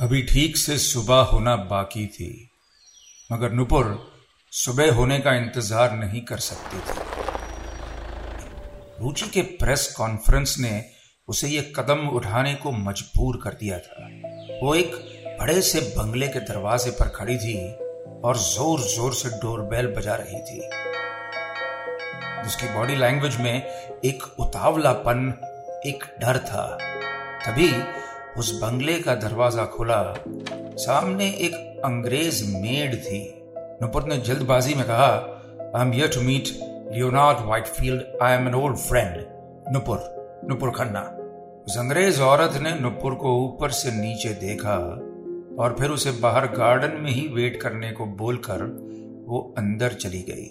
अभी ठीक से सुबह होना बाकी थी, मगर नुपुर सुबह होने का इंतज़ार नहीं कर सकती थी। रुचि के प्रेस कॉन्फ्रेंस ने उसे यह कदम उठाने को मजबूर कर दिया था। वो एक बड़े से बंगले के दरवाजे पर खड़ी थी और ज़ोर ज़ोर से डोरबेल बजा रही थी। उसकी बॉडी लैंग्वेज में एक उतावलापन, एक डर था। तभी उस बंगले का दरवाज़ा खुला। सामने एक अंग्रेज़ मेड थी। नुपुर ने जल्दबाजी में कहा I am here to meet Leonard Whitefield I am an old friend Nupur Nupur Khanna. उस अंग्रेज़ औरत ने नुपुर को ऊपर से नीचे देखा और फिर उसे बाहर गार्डन में ही वेट करने को बोलकर वो अंदर चली गई।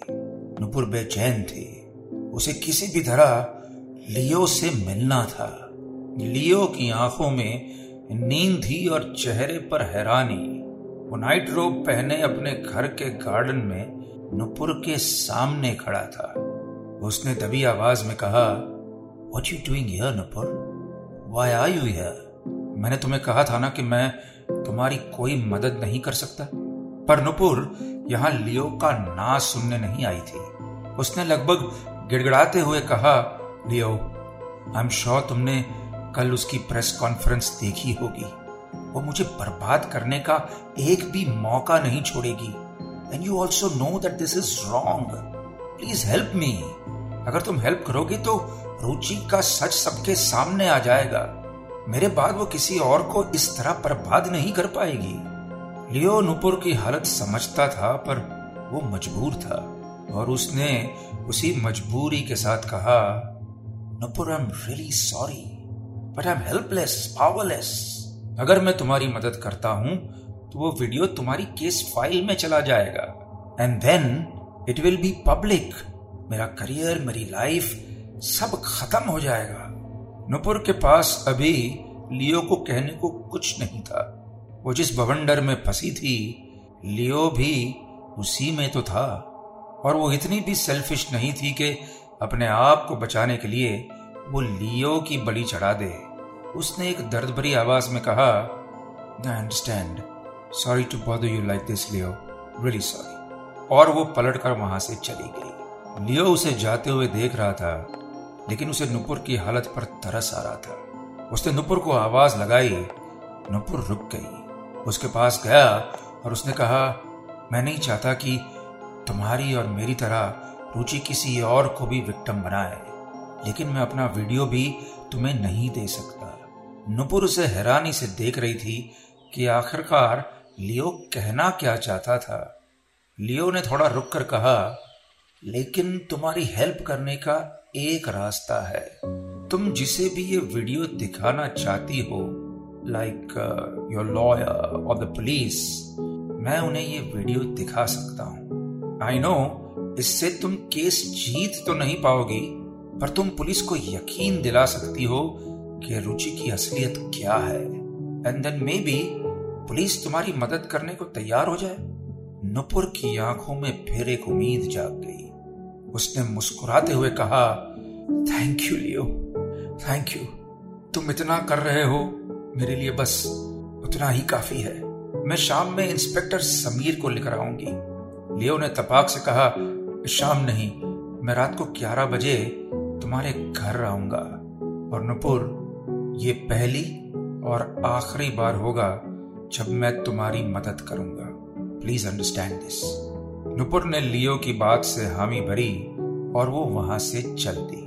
नुपुर बेचैन थी। उसे किसी भी तरह लियो से मिलना था। लियो की आँखों में नींद थी और चेहरे पर हैरानी। वो नाइट रोब पहने अपने घर के गार्डन में नुपुर के सामने खड़ा था। उसने दबी आवाज़ में कहा what you doing here Nupur? Why are you here मैंने तुम्हें कहा था ना कि मैं तुम्हारी कोई मदद नहीं कर सकता। पर नुपुर यहाँ लियो का ना सुनने नहीं आई थी। उसने लगभग गिड़गड़ाते हुए कहा, लियो आई एम श्योर तुमने कल उसकी प्रेस कॉन्फ्रेंस देखी होगी। वो मुझे बर्बाद करने का एक भी मौका नहीं छोड़ेगी। And you also know that this is wrong please help me अगर तुम हेल्प करोगे तो रुचि का सच सबके सामने आ जाएगा। मेरे बाद वो किसी और को इस तरह बर्बाद नहीं कर पाएगी। लियो नुपुर की हालत समझता था, पर वो मजबूर था। और उसने उसी मजबूरी के साथ कहा, Nupur I am really sorry but I am helpless powerless अगर मैं तुम्हारी मदद करता हूँ तो वो वीडियो तुम्हारी केस फ़ाइल में चला जाएगा। And then it will be public मेरा करियर मेरी लाइफ सब खत्म हो जाएगा। नुपुर के पास अभी लियो को कहने को कुछ नहीं था। वो जिस बवंडर में फंसी थी, लियो भी उसी में तो था। और वो इतनी भी सेल्फिश नहीं थी कि अपने आप को बचाने के लिए वो लियो की बलि चढ़ा दे। उसने एक दर्द भरी आवाज़ में कहा I understand sorry to bother you like this Leo. Really sorry और वो पलट कर वहाँ से चली गई। लियो उसे जाते हुए देख रहा था, लेकिन उसे नुपुर की हालत पर तरस आ रहा था। उसने नुपुर को आवाज़ लगाई। नुपुर रुक गई। उसके पास गया और उसने कहा, मैं नहीं चाहता कि तुम्हारी और मेरी तरह रुचि किसी और को भी विक्टम बनाए। लेकिन मैं अपना वीडियो भी तुम्हें नहीं दे सकता। नुपुर उसे हैरानी से देख रही थी कि आखिरकार लियो कहना क्या चाहता था। लियो ने थोड़ा रुक कर कहा, लेकिन तुम्हारी हेल्प करने का एक रास्ता है। तुम जिसे भी ये वीडियो दिखाना चाहती हो लाइक योर लॉयर और द पुलिस मैं उन्हें ये वीडियो दिखा सकता हूँ। आई नो इससे तुम केस जीत तो नहीं पाओगी पर तुम पुलिस को यकीन दिला सकती हो कि रुचि की असलियत क्या है। And then maybe police तुम्हारी मदद करने को तैयार हो जाए। नुपुर की आँखों में फिर एक उम्मीद जाग गई। उसने मुस्कुराते हुए कहा thank you Leo thank you तुम इतना कर रहे हो, मेरे लिए बस उतना ही काफ़ी है। मैं शाम में इंस्पेक्टर समीर को लेकर आऊँगी। लियो ने तपाक से कहा, शाम नहीं, मैं रात को ग्यारह बजे तुम्हारे घर आऊँगा। और नुपुर, ये पहली और आखिरी बार होगा जब मैं तुम्हारी मदद करूँगा। प्लीज़ अंडरस्टैंड दिस नुपुर ने लियो की बात से हामी भरी और वो वहाँ से चल दी।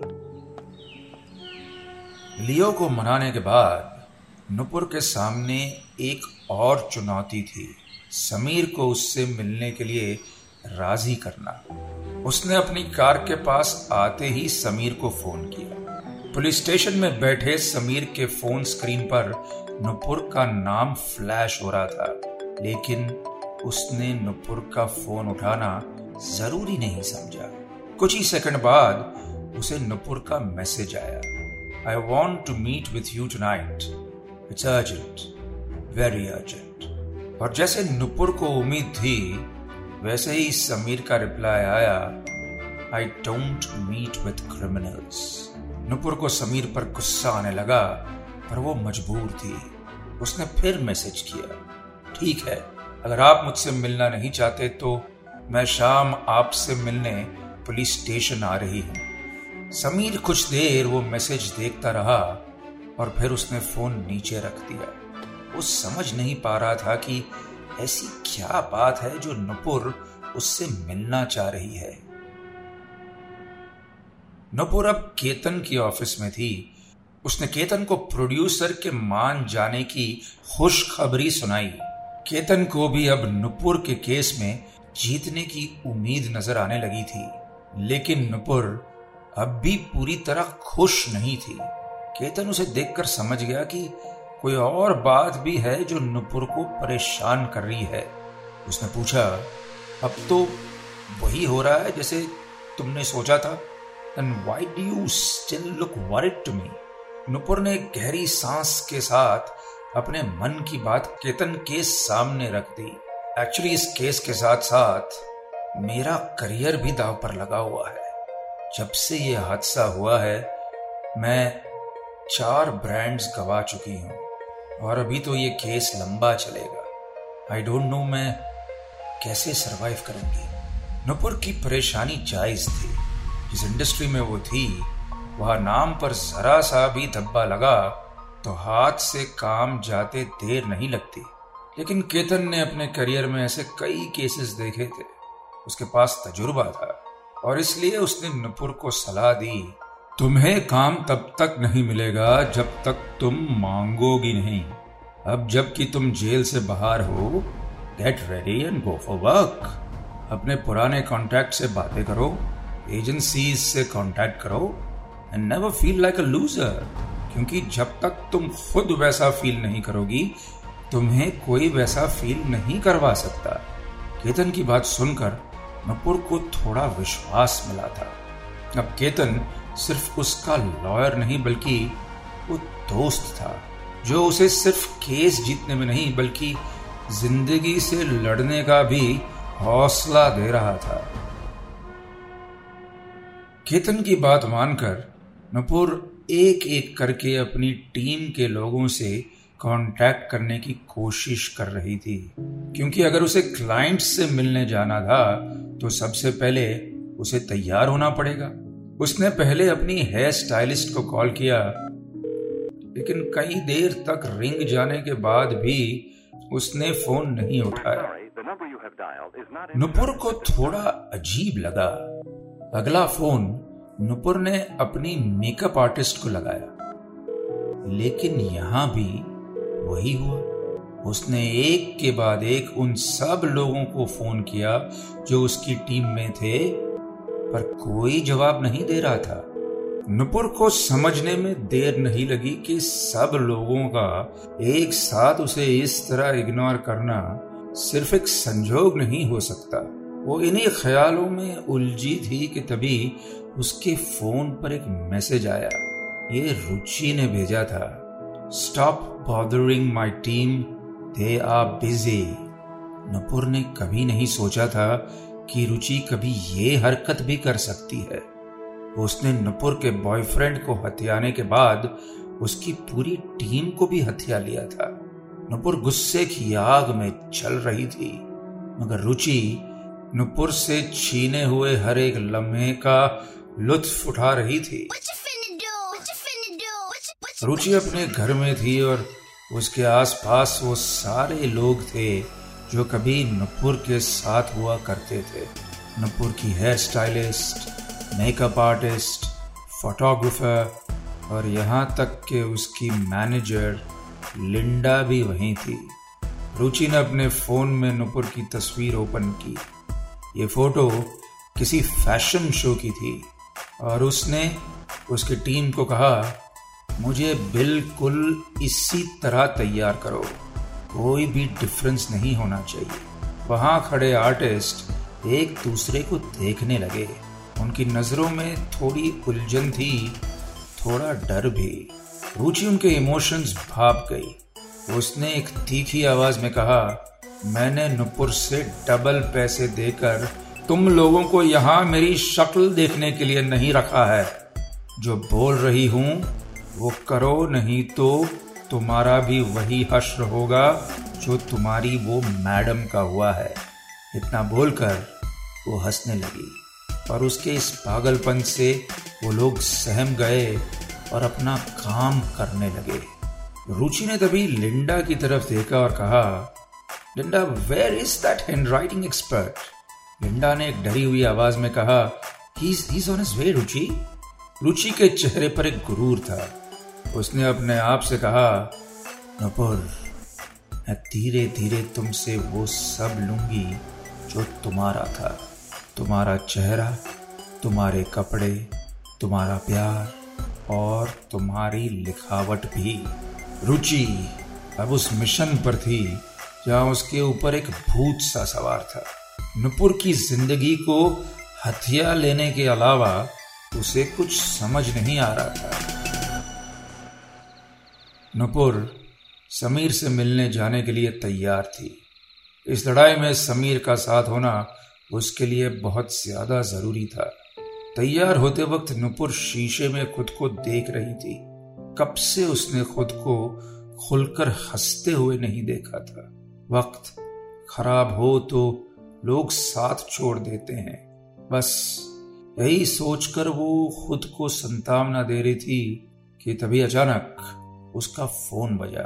लियो को मनाने के बाद नुपुर के सामने एक और चुनौती थी, समीर को उससे मिलने के लिए राज़ी करना। उसने अपनी कार के पास आते ही समीर को फ़ोन किया। पुलिस स्टेशन में बैठे समीर के फ़ोन स्क्रीन पर नुपुर का नाम फ्लैश हो रहा था, लेकिन उसने नुपुर का फ़ोन उठाना ज़रूरी नहीं समझा। कुछ ही सेकंड बाद उसे नुपुर का मैसेज आया। I want to meet with you tonight it's urgent very urgent और जैसे नुपुर को उम्मीद थी वैसे ही समीर का रिप्लाई आया I don't meet with criminals Nupur को समीर पर गुस्सा आने लगा, पर वो मजबूर थी। उसने फिर मैसेज किया, ठीक है, अगर आप मुझसे मिलना नहीं चाहते तो मैं शाम आपसे मिलने पुलिस स्टेशन आ रही हूँ। समीर कुछ देर वो मैसेज देखता रहा और फिर उसने फ़ोन नीचे रख दिया। वो समझ नहीं पा रहा था कि ऐसी क्या बात है जो नुपुर उससे मिलना चाह रही है? नुपुर अब केतन की ऑफ़िस में थी। उसने केतन को प्रोड्यूसर के मान जाने की खुशखबरी सुनाई। केतन को भी अब नुपुर के केस में जीतने की उम्मीद नज़र आने लगी थी। लेकिन नुपुर अब भी पूरी तरह खुश नहीं थी। केतन उसे देखकर समझ गया कि कोई और बात भी है जो नुपुर को परेशान कर रही है? उसने पूछा, अब तो वही हो रहा है जैसे तुमने सोचा था। And why do you still look worried to me Nupur ने गहरी सांस के साथ अपने मन की बात केतन के सामने रख दी। एक्चुअली इस केस के साथ साथ मेरा करियर भी दाव पर लगा हुआ है। जब से ये हादसा हुआ है, मैं चार ब्रांड्स गवा चुकी हूँ। और अभी तो ये केस लंबा चलेगा। आई डोंट नो मैं कैसे सरवाइव करूँगी। नुपुर की परेशानी जायज़ थी। जिस इंडस्ट्री में वो थी, वह नाम पर जरा सा भी धब्बा लगा तो हाथ से काम जाते देर नहीं लगती। लेकिन केतन ने अपने करियर में ऐसे कई केसेस देखे थे। उसके पास तजुर्बा था, और इसलिए उसने नुपुर को सलाह दी तुम्हें काम तब तक नहीं मिलेगा जब तक तुम मांगोगी नहीं। अब जबकि तुम जेल से बाहर हो get ready and go for work अपने पुराने कॉन्टैक्ट से बातें करो एजेंसीज से कांटेक्ट करो and never feel like a loser क्योंकि जब तक तुम खुद वैसा फील नहीं करोगी, तुम्हें कोई वैसा फील नहीं करवा सकता। केतन की बात सुनकर नपुर को थोड़ा विश्वास मिला था। अब केतन सिर्फ़ उसका लॉयर नहीं, बल्कि वो दोस्त था, जो उसे सिर्फ़ केस जीतने में नहीं, बल्कि ज़िंदगी से लड़ने का भी हौसला दे रहा था। केतन की बात मानकर नपुर एक एक करके अपनी टीम के लोगों से कांटेक्ट करने की कोशिश कर रही थी, क्योंकि अगर उसे क्लाइंट से मिलने जाना था तो सबसे पहले उसे तैयार होना पड़ेगा। उसने पहले अपनी हेयर स्टाइलिस्ट को कॉल किया लेकिन कई देर तक रिंग जाने के बाद भी उसने फ़ोन नहीं उठाया। नुपुर को थोड़ा अजीब लगा। अगला फ़ोन नुपुर ने अपनी मेकअप आर्टिस्ट को लगाया। लेकिन यहाँ भी वही हुआ। उसने एक के बाद एक उन सब लोगों को फ़ोन किया जो उसकी टीम में थे। पर कोई जवाब नहीं दे रहा था। नुपुर को समझने में देर नहीं लगी कि सब लोगों का एक साथ उसे इस तरह इग्नोर करना सिर्फ़ एक संजोग नहीं हो सकता। वो इन्हीं ख्यालों में उलझी थी कि तभी उसके फ़ोन पर एक मैसेज आया। ये रुचि ने भेजा था। Stop bothering my team they are busy Nupur ने कभी नहीं सोचा था कि रुचि कभी ये हरकत भी कर सकती है। उसने नुपुर के बॉयफ्रेंड को हथियाने के बाद उसकी पूरी टीम को भी हथिया लिया था। नुपुर गुस्से की आग में चल रही थी मगर रुचि नुपुर से छीने हुए हर एक लम्हे का लुत्फ उठा रही थी। रुचि अपने घर में थी और उसके आसपास वो सारे लोग थे जो कभी नुपुर के साथ हुआ करते थे। नुपुर की hair stylist makeup artist photographer और यहाँ तक कि उसकी मैनेजर लिंडा भी वहीं थी। रुचि ने अपने फ़ोन में नुपुर की तस्वीर ओपन की। ये फ़ोटो किसी फ़ैशन शो की थी और उसने उसकी टीम को कहा, मुझे बिल्कुल इसी तरह तैयार करो। कोई भी डिफरेंस नहीं होना चाहिए। वहाँ खड़े आर्टिस्ट एक दूसरे को देखने लगे। उनकी नज़रों में थोड़ी उलझन थी, थोड़ा डर भी। रुचि उनके इमोशंस भाप गई। उसने एक तीखी आवाज़ में कहा, मैंने नुपुर से डबल पैसे देकर तुम लोगों को यहाँ मेरी शक्ल देखने के लिए नहीं रखा है। जो बोल रही हूँ, वो करो, नहीं तो तुम्हारा भी वही हश्र होगा जो तुम्हारी वो मैडम का हुआ है। इतना बोलकर वो हंसने लगी और उसके इस पागलपन से वो लोग सहम गए और अपना काम करने लगे। रुचि ने तभी लिंडा की तरफ़ देखा और कहा, Linda where is that handwriting expert Linda ने एक डरी हुई आवाज़ में कहा he's on way Ruchi. Ruchi के चेहरे पर एक गुरूर था। उसने अपने आप से कहा नपुर मैं धीरे धीरे तुमसे वो सब लूँगी जो तुम्हारा था। तुम्हारा चेहरा, तुम्हारे कपड़े, तुम्हारा प्यार और तुम्हारी लिखावट भी। रुचि अब उस मिशन पर थी जहाँ उसके ऊपर एक भूत सा सवार था। नुपुर की ज़िंदगी को हथिया लेने के अलावा उसे कुछ समझ नहीं आ रहा था। नुपुर समीर से मिलने जाने के लिए तैयार थी। इस लड़ाई में समीर का साथ होना उसके लिए बहुत ज़्यादा ज़रूरी था। तैयार होते वक्त नुपुर शीशे में खुद को देख रही थी। कब से उसने खुद को खुलकर हँसते हुए नहीं देखा था। वक्त खराब हो तो लोग साथ छोड़ देते हैं। बस यही सोचकर वो खुद को संतावना दे रही थी कि तभी अचानक उसका फ़ोन बजा।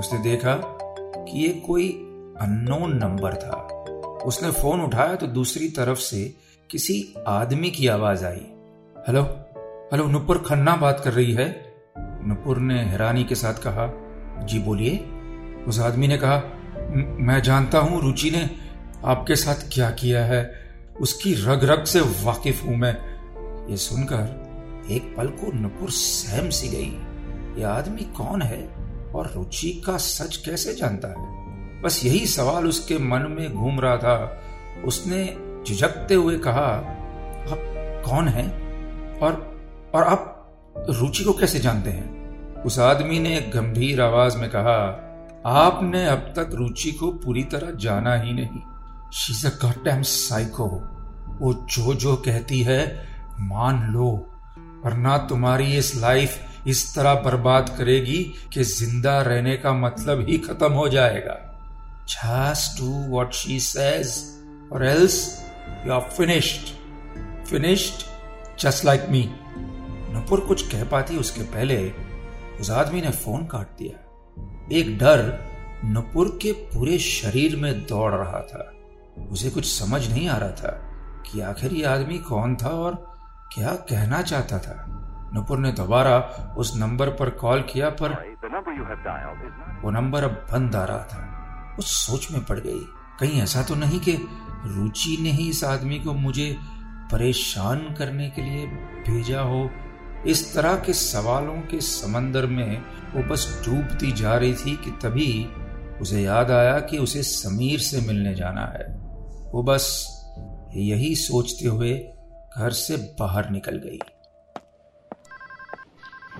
उसने देखा कि ये कोई अननोन नंबर था। उसने फ़ोन उठाया तो दूसरी तरफ़ से किसी आदमी की आवाज़ आई। हेलो हेलो, नुपुर खन्ना बात कर रही है? नुपुर ने हैरानी के साथ कहा, जी बोलिए। उस आदमी ने कहा, मैं जानता हूँ, रुचि ने आपके साथ क्या किया है। उसकी रग रग से वाकिफ हूँ मैं। ये सुनकर एक पल को नुपुर सहम सी गई। ये आदमी कौन है और रुचि का सच कैसे जानता है? बस यही सवाल उसके मन में घूम रहा था। उसने झिझकते हुए कहा, आप कौन हैं? और और आप रुचि को कैसे जानते हैं? उस आदमी ने गंभीर आवाज़ में कहा, आपने अब तक रुचि को पूरी तरह जाना ही नहीं। शीज अ साइको वो जो जो कहती है, मान लो। वरना तुम्हारी इस लाइफ इस तरह बर्बाद करेगी कि ज़िंदा रहने का मतलब ही खत्म हो जाएगा Just do what she says, or else you are finished. Finished just like me. Nupur कुछ कह पाती उसके पहले उस आदमी ने फ़ोन काट दिया एक डर नपुर के पूरे शरीर में दौड़ रहा था उसे कुछ समझ नहीं आ रहा था कि आखिर ये आदमी कौन था और क्या कहना चाहता था नुपुर ने दोबारा उस नंबर पर कॉल किया पर वो नंबर अब बंद आ रहा था। उस सोच में पड़ गई। कहीं ऐसा तो नहीं कि रुचि ने ही इस आदमी को मुझे परेशान करने के लिए भेजा हो। इस तरह के सवालों के समंदर में वो बस डूबती जा रही थी कि तभी उसे याद आया कि उसे समीर से मिलने जाना है। वो बस यही सोचते हुए घर से बाहर निकल गई।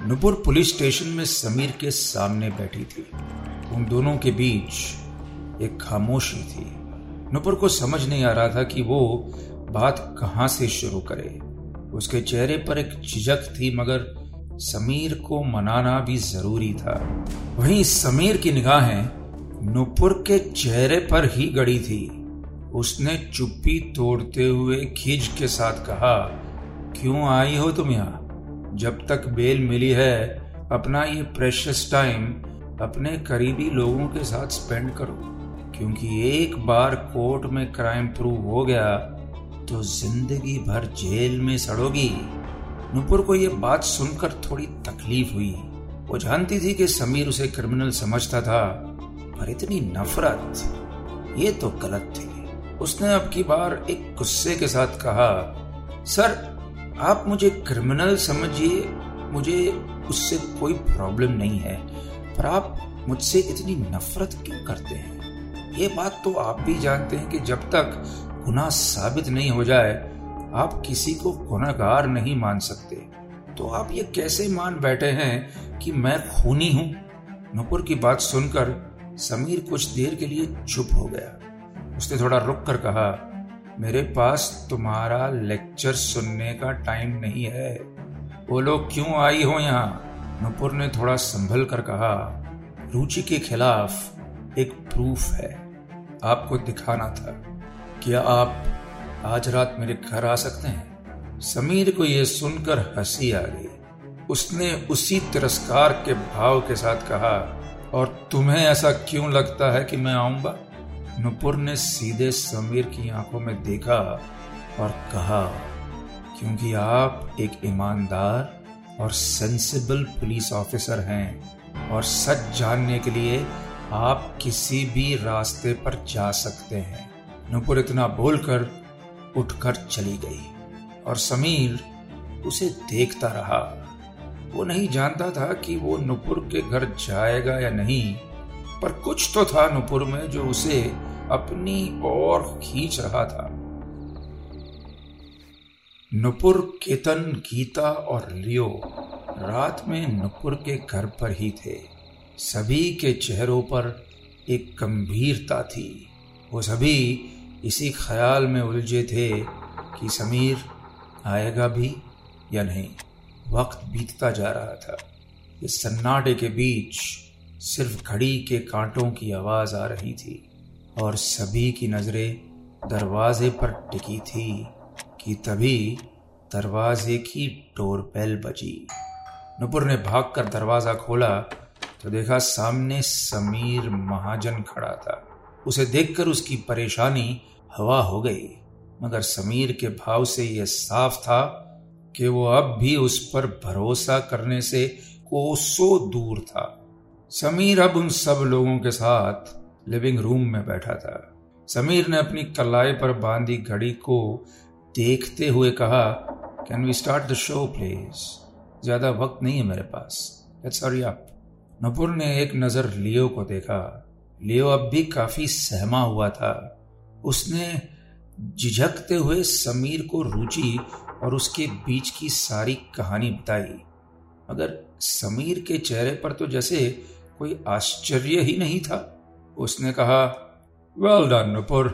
नुपुर पुलिस स्टेशन में समीर के सामने बैठी थी। उन दोनों के बीच एक खामोशी थी। नुपुर को समझ नहीं आ रहा था कि वो बात कहाँ से शुरू करे। उसके चेहरे पर एक झिझक थी, मगर समीर को मनाना भी ज़रूरी था। वहीं समीर की निगाहें नुपुर के चेहरे पर ही गड़ी थी। उसने चुप्पी तोड़ते हुए खिज के साथ कहा, क्यों आई हो तुम यहाँ? जब तक बेल मिली है, अपना ये प्रेशियस टाइम अपने करीबी लोगों के साथ स्पेंड करो। क्योंकि एक बार कोर्ट में क्राइम प्रूव हो गया तो ज़िंदगी भर जेल में सड़ोगी। नुपुर को यह बात सुनकर थोड़ी तकलीफ़ हुई। वो जानती थी कि समीर उसे क्रिमिनल समझता था, पर इतनी नफरत, ये तो गलत थी। उसने अब की बार एक गुस्से के साथ कहा, सर आप मुझे क्रिमिनल समझिए, मुझे उससे कोई प्रॉब्लम नहीं है, पर आप मुझसे इतनी नफरत क्यों करते हैं? ये बात तो आप भी जानते हैं कि जब तक गुनाह साबित नहीं हो जाए, आप किसी को गुनागार नहीं मान सकते। तो आप ये कैसे मान बैठे हैं कि मैं खूनी हूँ? नुपुर की बात सुनकर समीर कुछ देर के लिए चुप हो गया। उसने थोड़ा रुक कर कहा मेरे पास तुम्हारा लेक्चर सुनने का टाइम नहीं है। वो लोग क्यों आई हो यहाँ? नुपुर ने थोड़ा संभल कर कहा, रुचि के खिलाफ एक प्रूफ है। आपको दिखाना था। क्या आप आज रात मेरे घर आ सकते हैं? समीर को यह सुनकर हँसी आ गई। उसने उसी तिरस्कार के भाव के साथ कहा, और तुम्हें ऐसा क्यों लगता है कि मैं आऊँगा? नुपुर ने सीधे समीर की आँखों में देखा और कहा, क्योंकि आप एक ईमानदार और सेंसिबल पुलिस ऑफिसर हैं और सच जानने के लिए आप किसी भी रास्ते पर जा सकते हैं। नुपुर इतना बोलकर उठकर चली गई और समीर उसे देखता रहा। वो नहीं जानता था कि वो नुपुर के घर जाएगा या नहीं पर कुछ तो था नुपुर में जो उसे अपनी ओर खींच रहा था। नुपुर केतन, गीता और लियो रात में नुपुर के घर पर ही थे। सभी के चेहरों पर एक गंभीरता थी। वो सभी इसी ख्याल में उलझे थे कि समीर आएगा भी या नहीं। वक्त बीतता जा रहा था। इस सन्नाटे के बीच सिर्फ़ घड़ी के कांटों की आवाज़ आ रही थी और सभी की नज़रें दरवाजे पर टिकी थी कि तभी दरवाजे की डोरबेल बजी। नुपुर ने भागकर दरवाज़ा खोला तो देखा सामने समीर महाजन खड़ा था। उसे देखकर उसकी परेशानी हवा हो गई, मगर समीर के भाव से यह साफ़ था कि वो अब भी उस पर भरोसा करने से कोसों दूर था। समीर अब उन सब लोगों के साथ लिविंग रूम में बैठा था। समीर ने अपनी कलाई पर बांधी घड़ी को देखते हुए कहा can we start the show please ज़्यादा वक्त नहीं है मेरे पास। हरी अप नपुर ने एक नज़र लियो को देखा। लियो अब भी काफ़ी सहमा हुआ था। उसने झिझकते हुए समीर को रुचि और उसके बीच की सारी कहानी बताई। मगर समीर के चेहरे पर तो जैसे कोई आश्चर्य ही नहीं था। उसने कहा वेल डन नुपुर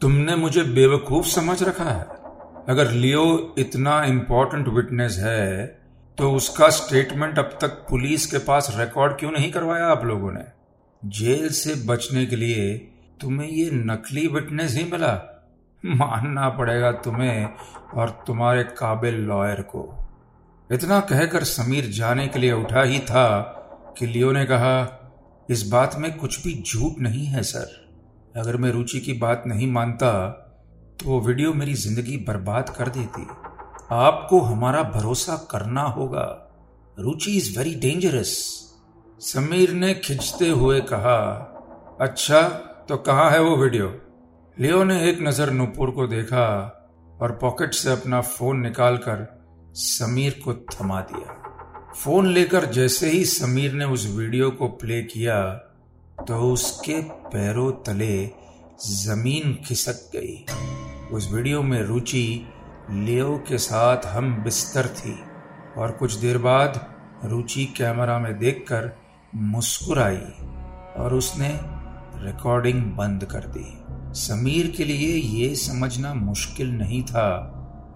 तुमने मुझे बेवकूफ़ समझ रखा है। अगर लियो इतना इंपॉर्टेंट विटनेस है तो उसका स्टेटमेंट अब तक पुलिस के पास रिकॉर्ड क्यों नहीं करवाया आप लोगों ने? जेल से बचने के लिए तुम्हें ये नकली विटनेस ही मिला। मानना पड़ेगा तुम्हें और तुम्हारे काबिल लॉयर को। इतना कहकर समीर जाने के लिए उठा ही था कि लियो ने कहा, इस बात में कुछ भी झूठ नहीं है, सर। अगर मैं रुचि की बात नहीं मानता तो वो वीडियो मेरी ज़िंदगी बर्बाद कर देती। आपको हमारा भरोसा करना होगा। Ruchi is very dangerous. Sameer ने खिंचते हुए कहा अच्छा तो कहाँ है वो वीडियो? लियो ने एक नज़र नुपुर को देखा और पॉकेट से अपना फ़ोन निकालकर समीर को थमा दिया। फ़ोन लेकर जैसे ही समीर ने उस वीडियो को प्ले किया तो उसके पैरों तले ज़मीन खिसक गई। उस वीडियो में रुचि लियो के साथ हम बिस्तर थी और कुछ देर बाद रुचि कैमरा में देखकर मुस्कुराई और उसने रिकॉर्डिंग बंद कर दी। समीर के लिए ये समझना मुश्किल नहीं था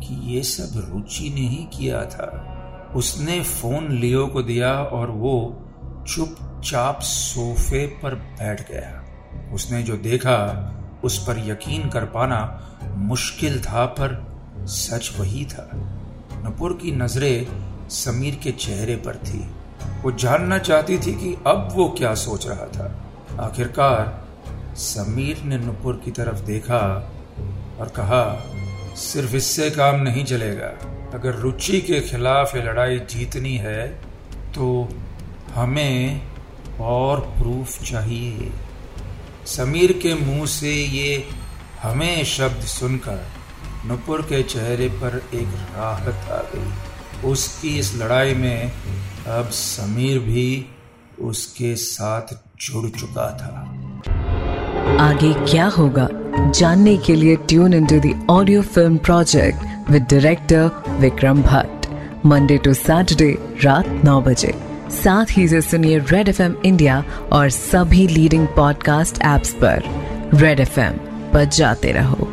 कि ये सब रुचि ने ही किया था। उसने फ़ोन लियो को दिया और वो चुपचाप सोफे पर बैठ गया। उसने जो देखा, उस पर यकीन कर पाना मुश्किल था, पर सच वही था। नपुर की नज़रें समीर के चेहरे पर थी। वो जानना चाहती थी कि अब वो क्या सोच रहा था। आखिरकार समीर ने नुपुर की तरफ़ देखा और कहा, सिर्फ़ इससे काम नहीं चलेगा। अगर रुचि के खिलाफ ये लड़ाई जीतनी है तो हमें और प्रूफ चाहिए। समीर के मुँह से ये हमें शब्द सुनकर नुपुर के चेहरे पर एक राहत आ गई। उसकी इस लड़ाई में अब समीर भी उसके साथ जुड़ चुका था। आगे क्या होगा? जानने के लिए tune in to the audio film project with director Vikram Bhatt Monday to Saturday रात नौ बजे। साथ ही से सुनिए रेड एफ़ इंडिया और सभी लीडिंग पॉडकास्ट एप्स पर। रेड एफ़ पर जाते रहो।